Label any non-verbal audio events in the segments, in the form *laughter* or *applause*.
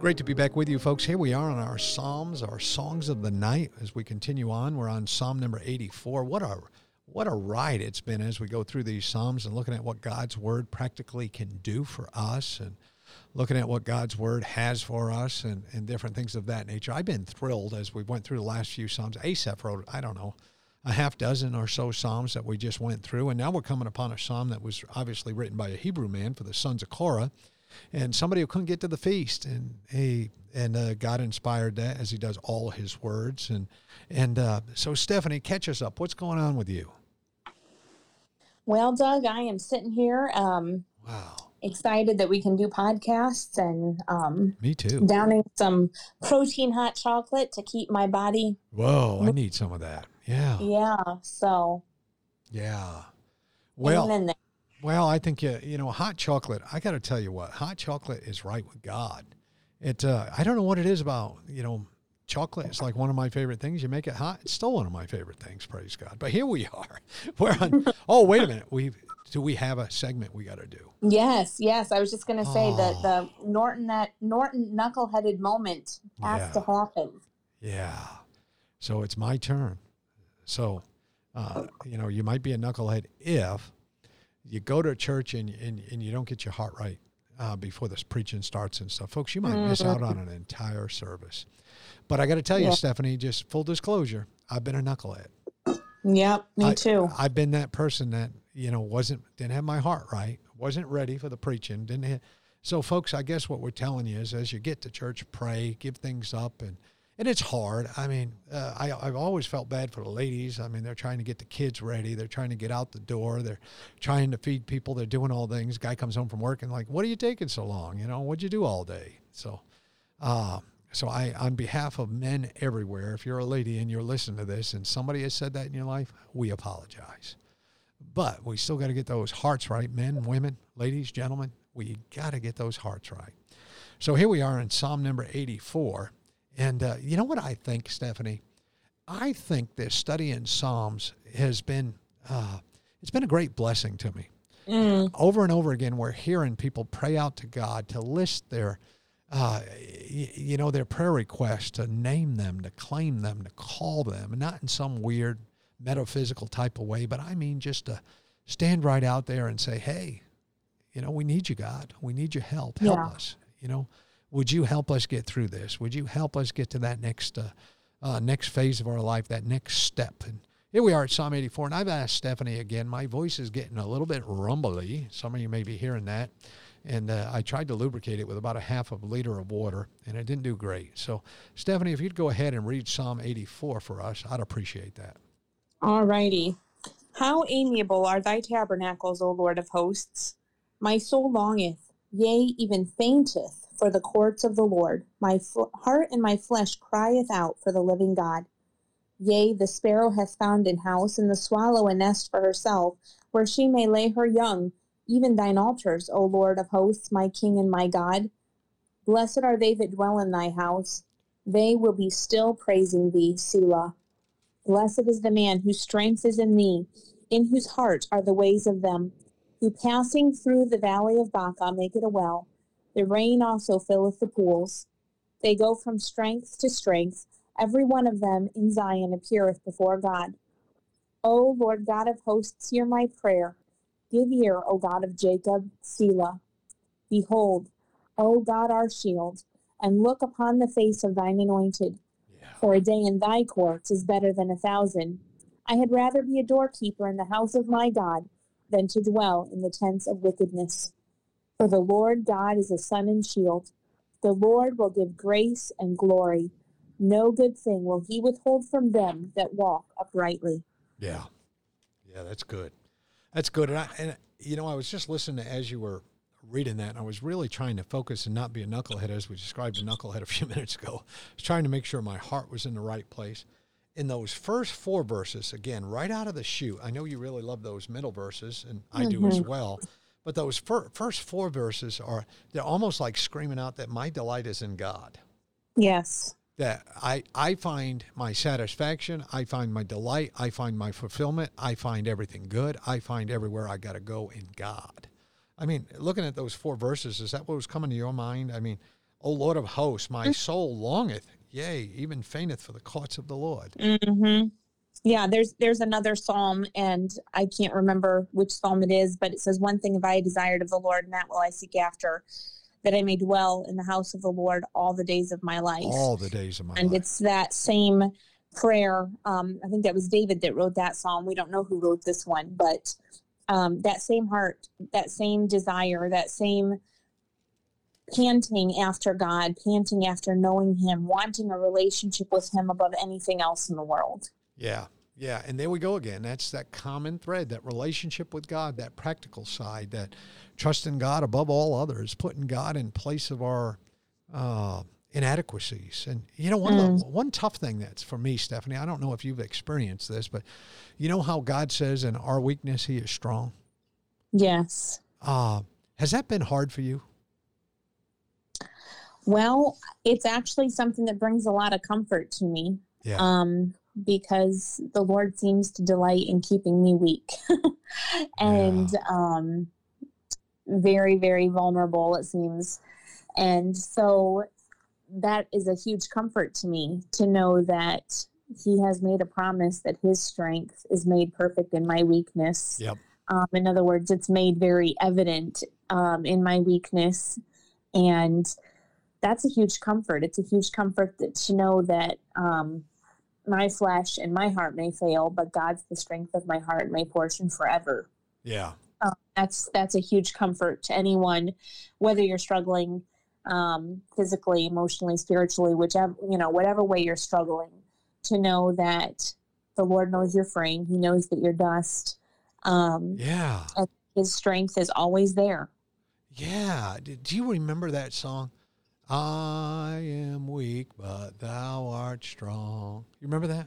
Great to be back with you, folks. Here we are on our Psalms, our songs of the night. As we continue on, we're on Psalm number 84. What a what a ride it's been as we go through these Psalms and looking at what God's Word practically can do for us and looking at what God's Word has for us and, and different things of that nature. I've been thrilled as we went through the last few Psalms. Asaph wrote, I don't know, a half dozen or so Psalms that we just went through. And now we're coming upon a Psalm that was obviously written by a Hebrew man for the sons of Korah and somebody who couldn't get to the feast, and he and uh, God inspired that as He does all His words, and and uh, so Stephanie, catch us up. What's going on with you? Well, Doug, I am sitting here. Um, wow. Excited that we can do podcasts and um, me too. Downing some protein hot chocolate to keep my body. Whoa, I need some of that. Yeah. Yeah. So. Yeah. Well, well, I think you you know hot chocolate. I got to tell you what, hot chocolate is right with God. It uh, I don't know what it is about you know chocolate. It's like one of my favorite things. You make it hot. It's still one of my favorite things. Praise God. But here we *laughs* are. We're on. oh wait a minute. We do we have a segment we got to do? Yes, yes. I was just going to say oh. that the Norton that Norton knuckleheaded moment has yeah. to happen. Yeah. So it's my turn. So, uh, you know, you might be a knucklehead if you go to church and, and, and you don't get your heart right uh, before this preaching starts and stuff. Folks, you might miss out on mm-hmm. an entire service. But I got to tell you, yeah. Stephanie, just full disclosure, I've been a knucklehead. Yep, me I, too. I've been that person that, you know, wasn't, didn't have my heart right, wasn't ready for the preaching, didn't have, so folks, I guess what we're telling you is as you get to church, pray, give things up and, and it's hard. I mean, uh, I, I've always felt bad for the ladies. I mean, they're trying to get the kids ready. They're trying to get out the door. They're trying to feed people. They're doing all things. Guy comes home from work and like, what are you taking so long? You know, what'd you do all day? So, uh, so I, on behalf of men everywhere, if you're a lady and you're listening to this and somebody has said that in your life, we apologize. But we still got to get those hearts right, men, women, ladies, gentlemen. We got to get those hearts right. So here we are in Psalm number 84. And uh, you know what I think, Stephanie? I think this study in Psalms has been uh, it's been a great blessing to me. Mm. Over and over again, we're hearing people pray out to God to list their, uh, y- you know, their prayer requests, to name them, to claim them, to call them, not in some weird metaphysical type of way, but I mean just to stand right out there and say, "Hey, you know, we need you, God. We need your help. Help yeah. us." You know, would you help us get through this? Would you help us get to that next uh, uh, next phase of our life, that next step? And here we are at Psalm 84, and I've asked Stephanie again. My voice is getting a little bit rumbly. Some of you may be hearing that. And uh, I tried to lubricate it with about a half of a liter of water, and it didn't do great. So, Stephanie, if you'd go ahead and read Psalm 84 for us, I'd appreciate that. All righty. How amiable are thy tabernacles, O Lord of hosts! My soul longeth, yea, even fainteth for the courts of the Lord. My fl- heart and my flesh crieth out for the living God. Yea, the sparrow hath found an house, and the swallow a nest for herself, where she may lay her young, even thine altars, O Lord of hosts, my King and my God. Blessed are they that dwell in thy house. They will be still praising thee, Selah. Blessed is the man whose strength is in thee, in whose heart are the ways of them, who passing through the valley of Baca make it a well the rain also filleth the pools. They go from strength to strength. Every one of them in Zion appeareth before God. O Lord God of hosts, hear my prayer. Give ear, O God of Jacob, Selah. Behold, O God our shield, and look upon the face of thine anointed. Yeah. For a day in thy courts is better than a thousand. I had rather be a doorkeeper in the house of my God than to dwell in the tents of wickedness. For the Lord God is a sun and shield. The Lord will give grace and glory. No good thing will he withhold from them that walk uprightly. Yeah. Yeah, that's good. That's good. And, I, and you know, I was just listening to, as you were reading that, and I was really trying to focus and not be a knucklehead, as we described a knucklehead a few *laughs* minutes ago. I was trying to make sure my heart was in the right place. In those first four verses, again, right out of the chute, I know you really love those middle verses, and I do as mm-hmm. well. But those fir- first four verses are, they're almost like screaming out that my delight is in God Yes. that I, I find my satisfaction, I find my delight, I find my fulfillment, I find everything good, I find everywhere I got to go in God. I mean, looking at those four verses, is that what was coming to your mind? I mean, O Lord of hosts, my soul longeth, yea, even fainteth for the courts of the Lord. hmm Yeah, there's there's another psalm, and I can't remember which psalm it is, but it says, "One thing have I desired of the Lord, and that will I seek after, that I may dwell in the house of the Lord all the days of my life." All the days of my life. and it's that same prayer. Um, I think that was David that wrote that psalm. We don't know who wrote this one, but um, that same heart, that same desire, that same panting after God, panting after knowing Him, wanting a relationship with Him above anything else in the world. Yeah. Yeah. And there we go again. That's that common thread, that relationship with God, that practical side, that trust in God above all others, putting God in place of our uh, inadequacies. And, you know, one, of the- one tough thing that's for me, Stephanie, I don't know if you've experienced this, but you know how God says in our weakness, He is strong? Yes. Uh, has that been hard for you? Well, it's actually something that brings a lot of comfort to me. Yeah. um, because the Lord seems to delight in keeping me weak *laughs* and um, very, very vulnerable, it seems. And so that is a huge comfort to me to know that He has made a promise that His strength is made perfect in my weakness. Yep. Um, in other words, it's made very evident um, in my weakness. And that's a huge comfort. It's a huge comfort that, to know that um, my flesh and my heart may fail, but God's the strength of my heart and my portion forever. Yeah. Um, that's that's a huge comfort to anyone, whether you're struggling um, physically, emotionally, spiritually, whichever you know, whatever way you're struggling, to know that the Lord knows your frame. He knows that you're dust. Um, Yeah. His strength is always there. Yeah. Do do you remember that song? I am weak, but thou art strong. You remember that?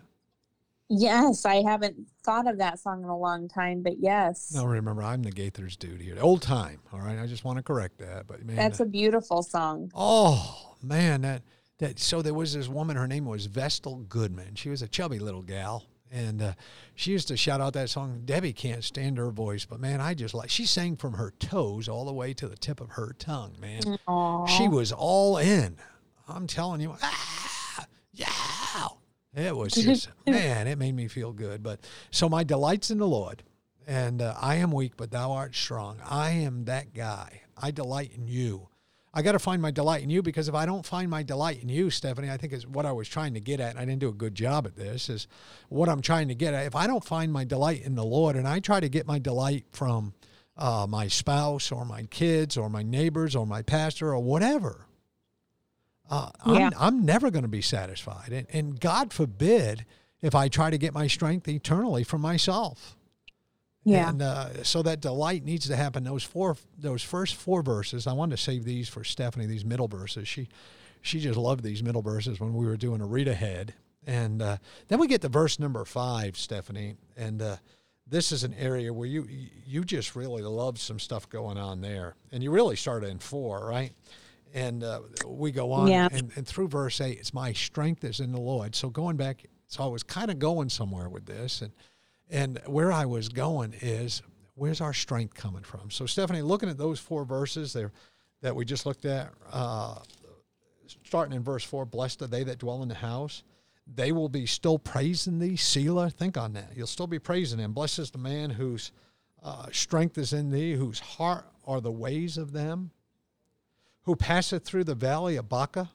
Yes, I haven't thought of that song in a long time, but yes, No, remember, I'm the Gaithers dude here. Old time. All right. I just want to correct that. But man, that's uh, a beautiful song. oh man, that that so there was this woman, her name was Vestal Goodman. She was a chubby little gal. And uh, she used to shout out that song. Debbie can't stand her voice, but man, I just like she sang from her toes all the way to the tip of her tongue, man. Aw. She was all in. I'm telling you, ah, yeah. It was *laughs* just, man, it made me feel good. But so my delight's in the Lord, and uh, I am weak, but thou art strong. I am that guy. I delight in you. I got to find my delight in you because if I don't find my delight in you, Stephanie, I think is what I was trying to get at. And I didn't do a good job at this. Is what I'm trying to get at. If I don't find my delight in the Lord, and I try to get my delight from uh, my spouse or my kids or my neighbors or my pastor or whatever, uh, Yeah. I'm, I'm never going to be satisfied. And, and God forbid if I try to get my strength eternally from myself. Yeah. And uh, so that delight needs to happen. Those four, those first four verses. I wanted to save these for Stephanie. These middle verses. She, she just loved these middle verses when we were doing a read ahead. And uh, then we get to verse number five, Stephanie. And uh, this is an area where you you just really love some stuff going on there. And you really started in four, right? And uh, we go on, Yeah. and, and through verse eight, it's my strength is in the Lord. So going back, so I was kind of going somewhere with this, and and where I was going is where's our strength coming from? So Stephanie, looking at those four verses there that we just looked at, uh, starting in verse four, blessed are they that dwell in the house. They will be still praising thee, Selah. Think on that. You'll still be praising him. Blessed is the man whose uh, strength is in thee, whose heart are the ways of them, who passeth through the valley of Baca.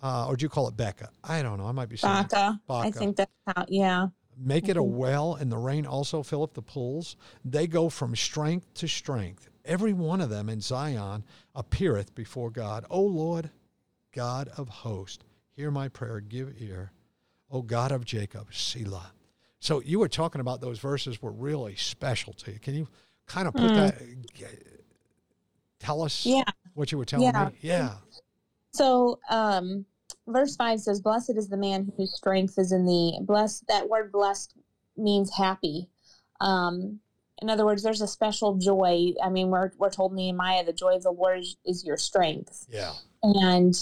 Uh, or do you call it Becca? I don't know. I might be saying Baca. Baca. I think that's how, yeah. Make it a well, and the rain also fill up the pools. They go from strength to strength. Every one of them in Zion appeareth before God. O Lord, God of hosts, hear my prayer, give ear. O God of Jacob, Selah. So you were talking about those verses were really special to you. Can you kind of put mm. that, tell us yeah. what you were telling yeah. me? Yeah. So, um, verse 5 says, Blessed is the man whose strength is in thee. Blessed, that word blessed means happy. Um, in other words, there's a special joy. I mean, we're, we're told Nehemiah, the joy of the Lord is, is your strength. Yeah. And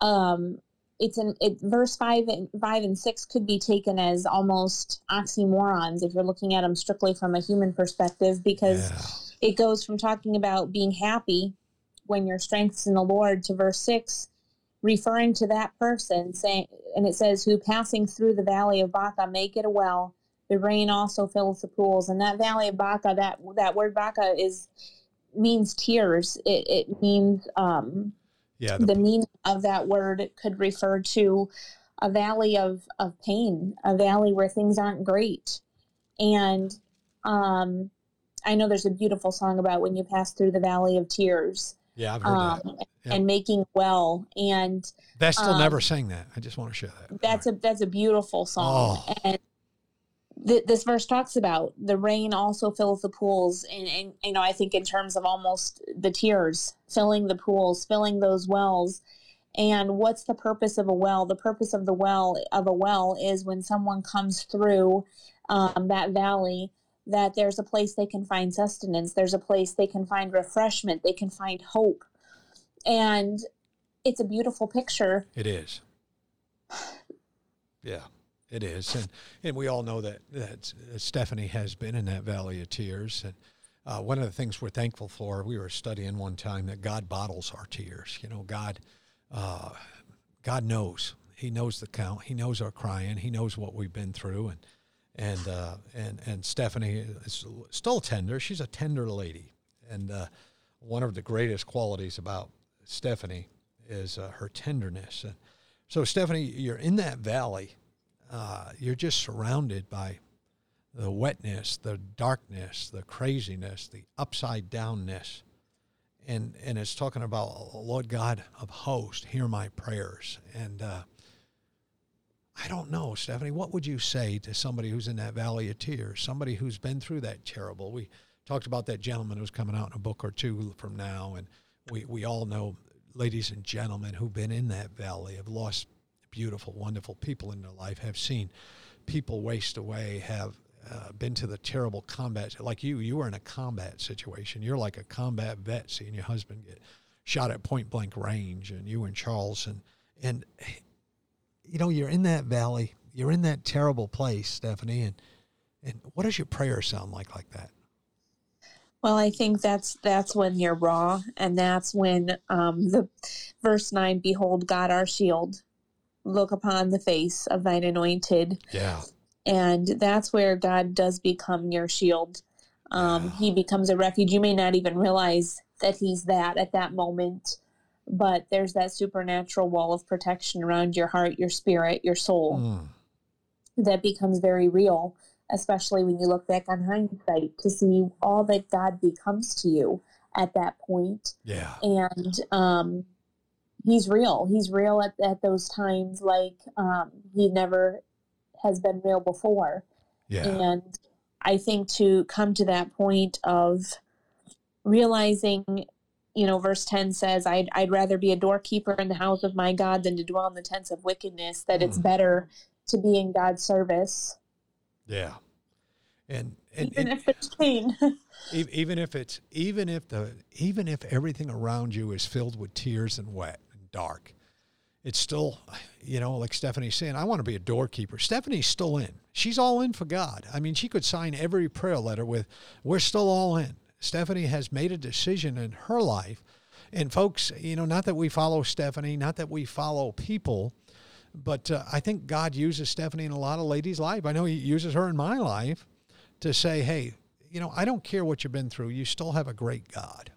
um, it's an it, verse five and five and six could be taken as almost oxymorons if you're looking at them strictly from a human perspective because yeah. it goes from talking about being happy when your strength's in the Lord to verse six, referring to that person saying, and it says, "Who passing through the valley of Baca make it a well." The rain also fills the pools, and that valley of Baca, that that word Baca is means tears. It, it means um, yeah, the, the meaning of that word could refer to a valley of, of pain, a valley where things aren't great. And um, I know there's a beautiful song about when you pass through the valley of tears. Yeah, I've heard um, that. Yep. And making well, and Beth still um, never sang that. I just want to share that. That's right. a that's a beautiful song, oh. and th- this verse talks about the rain also fills the pools and, and you know i think in terms of almost the tears filling the pools filling those wells and what's the purpose of a well the purpose of the well of a well is when someone comes through um, that valley that there's a place they can find sustenance there's a place they can find refreshment they can find hope and it's a beautiful picture it is yeah it is, and and we all know that that Stephanie has been in that valley of tears, and uh, one of the things we're thankful for. We were studying one time that God bottles our tears. You know, God, uh, God knows. He knows the count. He knows our crying. He knows what we've been through, and and uh, and and Stephanie is still tender. She's a tender lady, and uh, one of the greatest qualities about Stephanie is uh, her tenderness. And so, Stephanie, you're in that valley uh, you're just surrounded by the wetness, the darkness, the craziness, the upside downness. And, and it's talking about Lord God of hosts, hear my prayers. And uh, I don't know, Stephanie, what would you say to somebody who's in that valley of tears, somebody who's been through that terrible? We talked about that gentleman who's coming out in a book or two from now, and we, we all know ladies and gentlemen who've been in that valley, have lost beautiful, wonderful people in their life, have seen people waste away, have uh, been to the terrible combat. Like you, you were in a combat situation. You're like a combat vet seeing your husband get shot at point blank range, and you and Charles, and and you know you're in that valley, you're in that terrible place, Stephanie, and and what does your prayer sound like like that? Well, I think that's that's when you're raw, and that's when um, the verse nine, "Behold, God our shield, look upon the face of thine anointed. Yeah. And that's where God does become your shield. Um, yeah. He becomes a refuge. You may not even realize that He's that at that moment, but there's that supernatural wall of protection around your heart, your spirit, your soul mm. that becomes very real, especially when you look back on hindsight to see all that God becomes to you at that point. Yeah. And, um, he's real. He's real at, at those times like um, he never has been real before. Yeah. And I think to come to that point of realizing, you know, verse 10 says, I'd, I'd rather be a doorkeeper in the house of my God than to dwell in the tents of wickedness, that mm. it's better to be in God's service. Yeah. And, and even and, if it's pain. *laughs* even if it's even if the even if everything around you is filled with tears and wet and dark. It's still, you know, like Stephanie's saying, I want to be a doorkeeper. Stephanie's still in. She's all in for God. I mean, she could sign every prayer letter with, we're still all in. Stephanie has made a decision in her life. And folks, you know, not that we follow Stephanie, not that we follow people, but uh, I think God uses Stephanie in a lot of ladies' life. I know He uses her in my life to say, hey, you know, I don't care what you've been through. You still have a great God.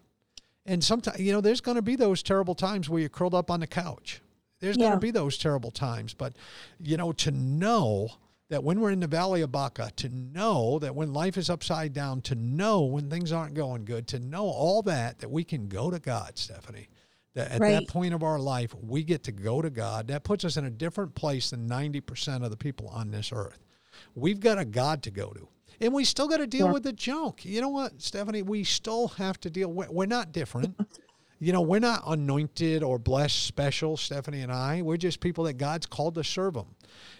And sometimes, you know, there's going to be those terrible times where you're curled up on the couch. There's yeah. going to be those terrible times. But, you know, to know that when we're in the valley of Baca, to know that when life is upside down, to know when things aren't going good, to know all that, that we can go to God, Stephanie, That at Right. that point of our life, we get to go to God. That puts us in a different place than 90% of the people on this earth. We've got a God to go to. And we still got to deal Yeah. with the junk. You know what, Stephanie? We still have to deal. We're, we're not different. *laughs* you know, we're not anointed or blessed special, Stephanie and I. We're just people that God's called to serve Him.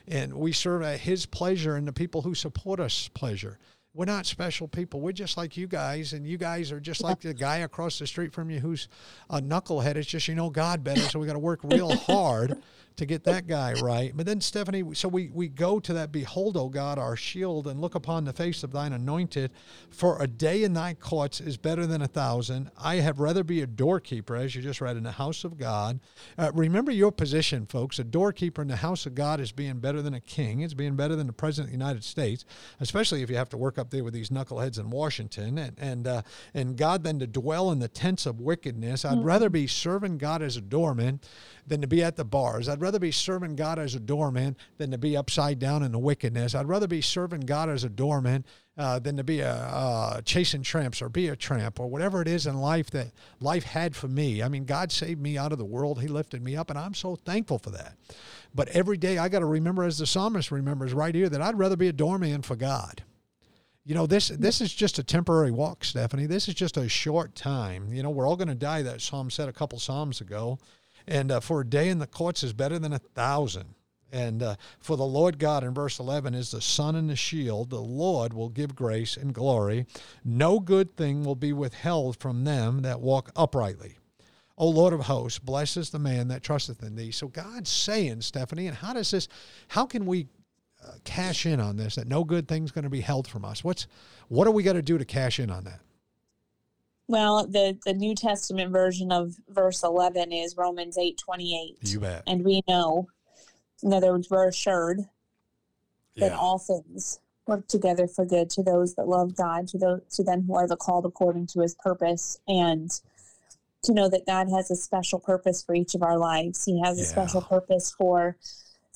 And we serve at His pleasure and the people who support us pleasure. We're not special people. We're just like you guys, and you guys are just like the guy across the street from you who's a knucklehead. It's just you know God better, so we got to work real *laughs* hard to get that guy right. But then Stephanie, so we we go to that behold, O God, our shield, and look upon the face of thine anointed. For a day in thy courts is better than a thousand. I have rather be a doorkeeper, as you just read, in the house of God. Uh, remember your position, folks. A doorkeeper in the house of God is being better than a king. It's being better than the president of the United States, especially if you have to work up there with these knuckleheads in Washington. And and uh, and God then to dwell in the tents of wickedness. I'd rather be serving God as a doorman than to be at the bars. I'd rather be serving God as a doorman than to be upside down in the wickedness. I'd rather be serving God as a doorman uh, than to be a uh, chasing tramps or be a tramp or whatever it is in life that life had for me. I mean, God saved me out of the world. He lifted me up, and I'm so thankful for that. But every day I got to remember, as the psalmist remembers right here, that I'd rather be a doorman for God. You know, this this is just a temporary walk, Stephanie. This is just a short time. You know, we're all going to die. That psalm said a couple psalms ago, and uh, for a day in the courts is better than a thousand. And uh, for the Lord God in verse 11 is the sun and the shield. The Lord will give grace and glory. No good thing will be withheld from them that walk uprightly. O Lord of hosts, blesses the man that trusteth in thee. So God's saying, Stephanie, and how does this, how can we uh, cash in on this, that no good thing's going to be held from us? What's, what are we going to do to cash in on that? Well, the, the New Testament version of verse 11 is Romans 8 28. You bet. And we know, in other words, we're assured that Yeah. all things work together for good to those that love God, to those to them who are the called according to his purpose, and to know that God has a special purpose for each of our lives. He has a special purpose for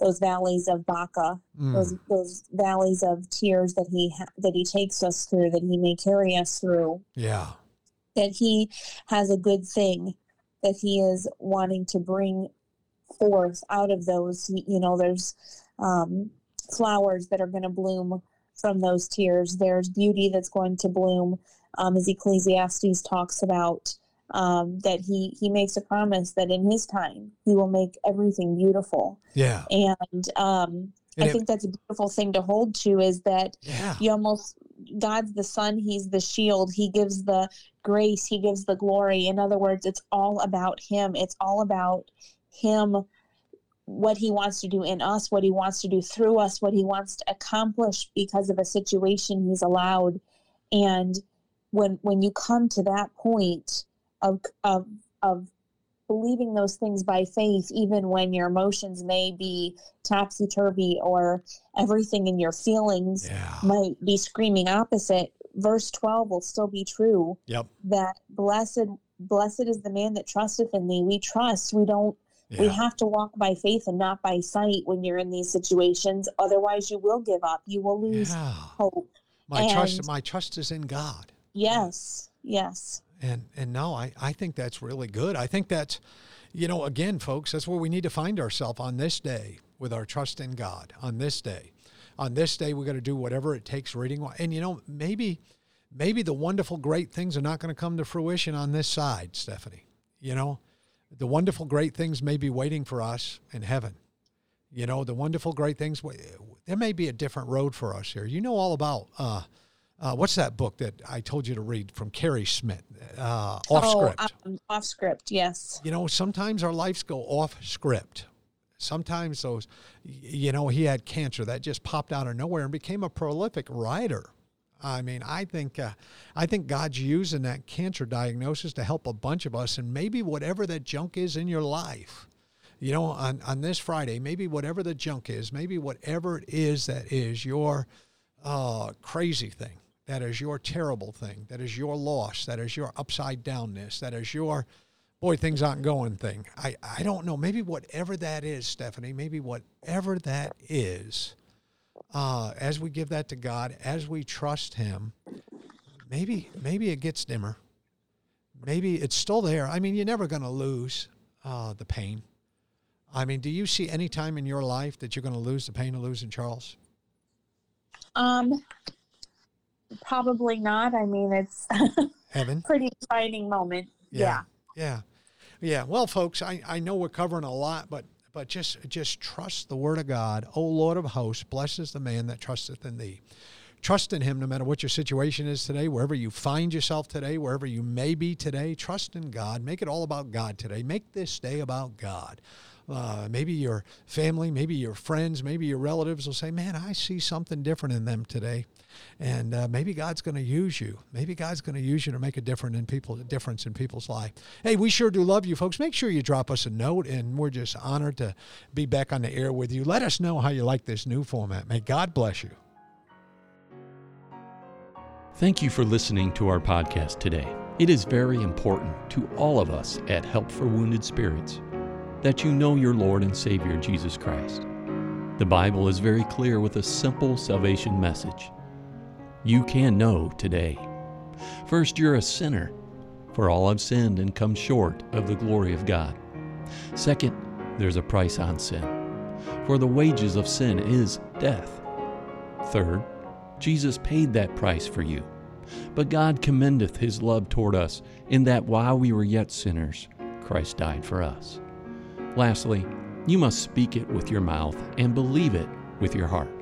those valleys of Baca, Mm. those those valleys of tears that he ha- that he takes us through, that he may carry us through Yeah. That he has a good thing that he is wanting to bring forth out of those you know there's um, flowers that are going to bloom from those tears there's beauty that's going to bloom um, as ecclesiastes talks about um, that he he makes a promise that in his time he will make everything beautiful Yeah. and um, And i it- think that's a beautiful thing to hold to is that Yeah. you almost god's the sun he's the shield he gives the grace he gives the glory. In other words it's all about him. It's all about him what he wants to do in us what he wants to do through us what he wants to accomplish because of a situation he's allowed. And when when you come to that point of of of believing those things by faith even when your emotions may be topsy turvy or everything in your feelings Yeah. might be screaming opposite verse 12 will still be true Yep. that blessed blessed is the man that trusteth in thee we trust we don't we have to walk by faith and not by sight when you're in these situations otherwise you will give up you will lose Yeah. hope My trust, my trust is in God. yes yes And and no, I, I think that's really good. I think that's, you know, again, folks, that's where we need to find ourselves on this day with our trust in God. On this day, on this day, we're going to do whatever it takes. Reading and you know maybe, maybe the wonderful great things are not going to come to fruition on this side, Stephanie. You know, the wonderful great things may be waiting for us in heaven. You know, the wonderful great things. There may be a different road for us here. You know all about. Uh, uh, what's that book that I told you to read from Carrie Smith? Uh, off script. oh um, off script yes you know, sometimes our lives go off script. Sometimes those, you know, he had cancer that just popped out of nowhere and became a prolific writer. I mean, I think, uh, I think God's using that cancer diagnosis to help a bunch of us, and maybe whatever that junk is in your life, you know, on, on this Friday, maybe whatever the junk is, maybe whatever it is that is your uh, crazy thing, that is your terrible thing, that is your loss, that is your upside downness, that is your boy, things aren't going thing. I, I don't know. Maybe whatever that is, Stephanie, maybe whatever that is, uh, as we give that to God, as we trust Him, maybe maybe it gets dimmer. maybe it's still there. I mean, you're never going to lose uh, the pain. I mean, do you see any time in your life that you're going to lose the pain of losing Charles? Um, probably not. I mean, it's Heaven. *laughs* pretty exciting moment. Yeah. Yeah. Yeah. Well, folks, I, I know we're covering a lot, but but just just trust the word of God. O Lord of hosts, blesses the man that trusteth in thee. Trust in him no matter what your situation is today, wherever you find yourself today, wherever you may be today. Trust in God. Make it all about God today. Make this day about God. Uh, maybe your family, maybe your friends, maybe your relatives will say, Man, I see something different in them today. And uh, maybe God's going to use you. Maybe God's going to use you to make a difference in people, a difference in people's life. Hey, we sure do love you, folks. Make sure you drop us a note, and we're just honored to be back on the air with you. Let us know how you like this new format. May God bless you. Thank you for listening to our podcast today. It is very important to all of us at Help for Wounded Spirits that you know your Lord and Savior Jesus Christ. The Bible is very clear with a simple salvation message. You can know today. First, you're a sinner, for all have sinned and come short of the glory of God. Second, there's a price on sin, for the wages of sin is death. Third, Jesus paid that price for you. But God commendeth his love toward us, in that while we were yet sinners, Christ died for us. Lastly, you must speak it with your mouth and believe it with your heart.